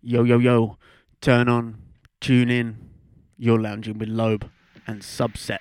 Yo, yo, yo. Turn on, tune in. You're lounging with Loeb and Subset.